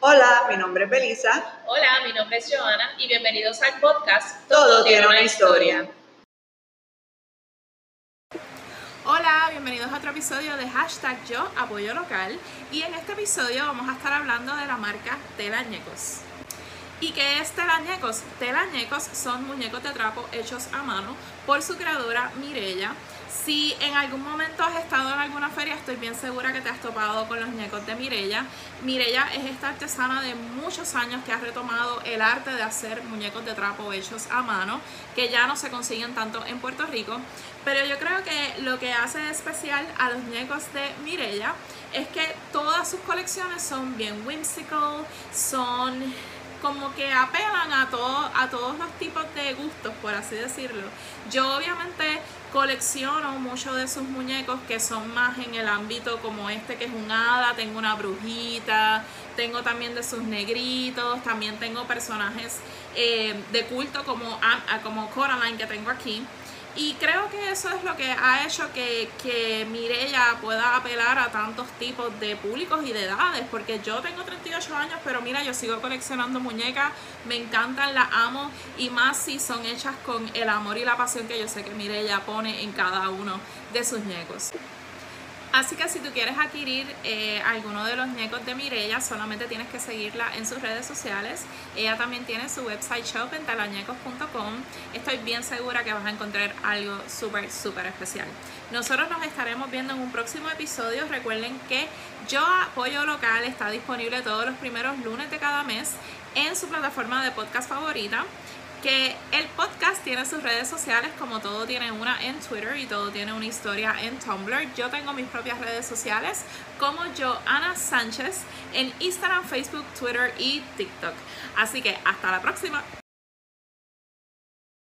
Hola, mi nombre es Belisa. Hola, mi nombre es Joana y bienvenidos al podcast Todo, tiene una historia. Hola, bienvenidos a otro episodio de hashtag Yo Apoyo Local y en este episodio vamos a estar hablando de la marca Telañecos. ¿Y qué es Telañecos? Telañecos son muñecos de trapo hechos a mano por su creadora Mirella. Si en algún momento has estado en alguna feria, estoy bien segura que te has topado con los muñecos de Mirella. Mirella es esta artesana de muchos años que ha retomado el arte de hacer muñecos de trapo hechos a mano, que ya no se consiguen tanto en Puerto Rico. Pero yo creo que lo que hace especial a los muñecos de Mirella es que todas sus colecciones son bien whimsical, son como que apelan a, todo, a todos los tipos de gustos, por así decirlo. Yo obviamente colecciono muchos de sus muñecos que son más en el ámbito como este que es un hada, tengo una brujita, tengo también de sus negritos, también tengo personajes eh, de culto como, como Coraline que tengo aquí. Y creo que eso es lo que ha hecho que, que Mirella pueda apelar a tantos tipos de públicos y de edades, porque yo tengo 38 años, pero mira, yo sigo coleccionando muñecas, me encantan, las amo, y más si son hechas con el amor y la pasión que yo sé que Mirella pone en cada uno de sus muñecos. Así que si tú quieres adquirir eh, alguno de los muñecos de Mirella, solamente tienes que seguirla en sus redes sociales. Ella también tiene su website shop en. Estoy bien segura que vas a encontrar algo súper, súper especial. Nosotros nos estaremos viendo en un próximo episodio. Recuerden que Yo Apoyo Local está disponible todos los primeros lunes de cada mes en su plataforma de podcast favorita que el podcast tiene sus redes sociales, como todo tiene una en Twitter y todo tiene una historia en Tumblr. Yo tengo mis propias redes sociales como yo, Ana Sánchez, en Instagram, Facebook, Twitter y TikTok. Así que hasta la próxima.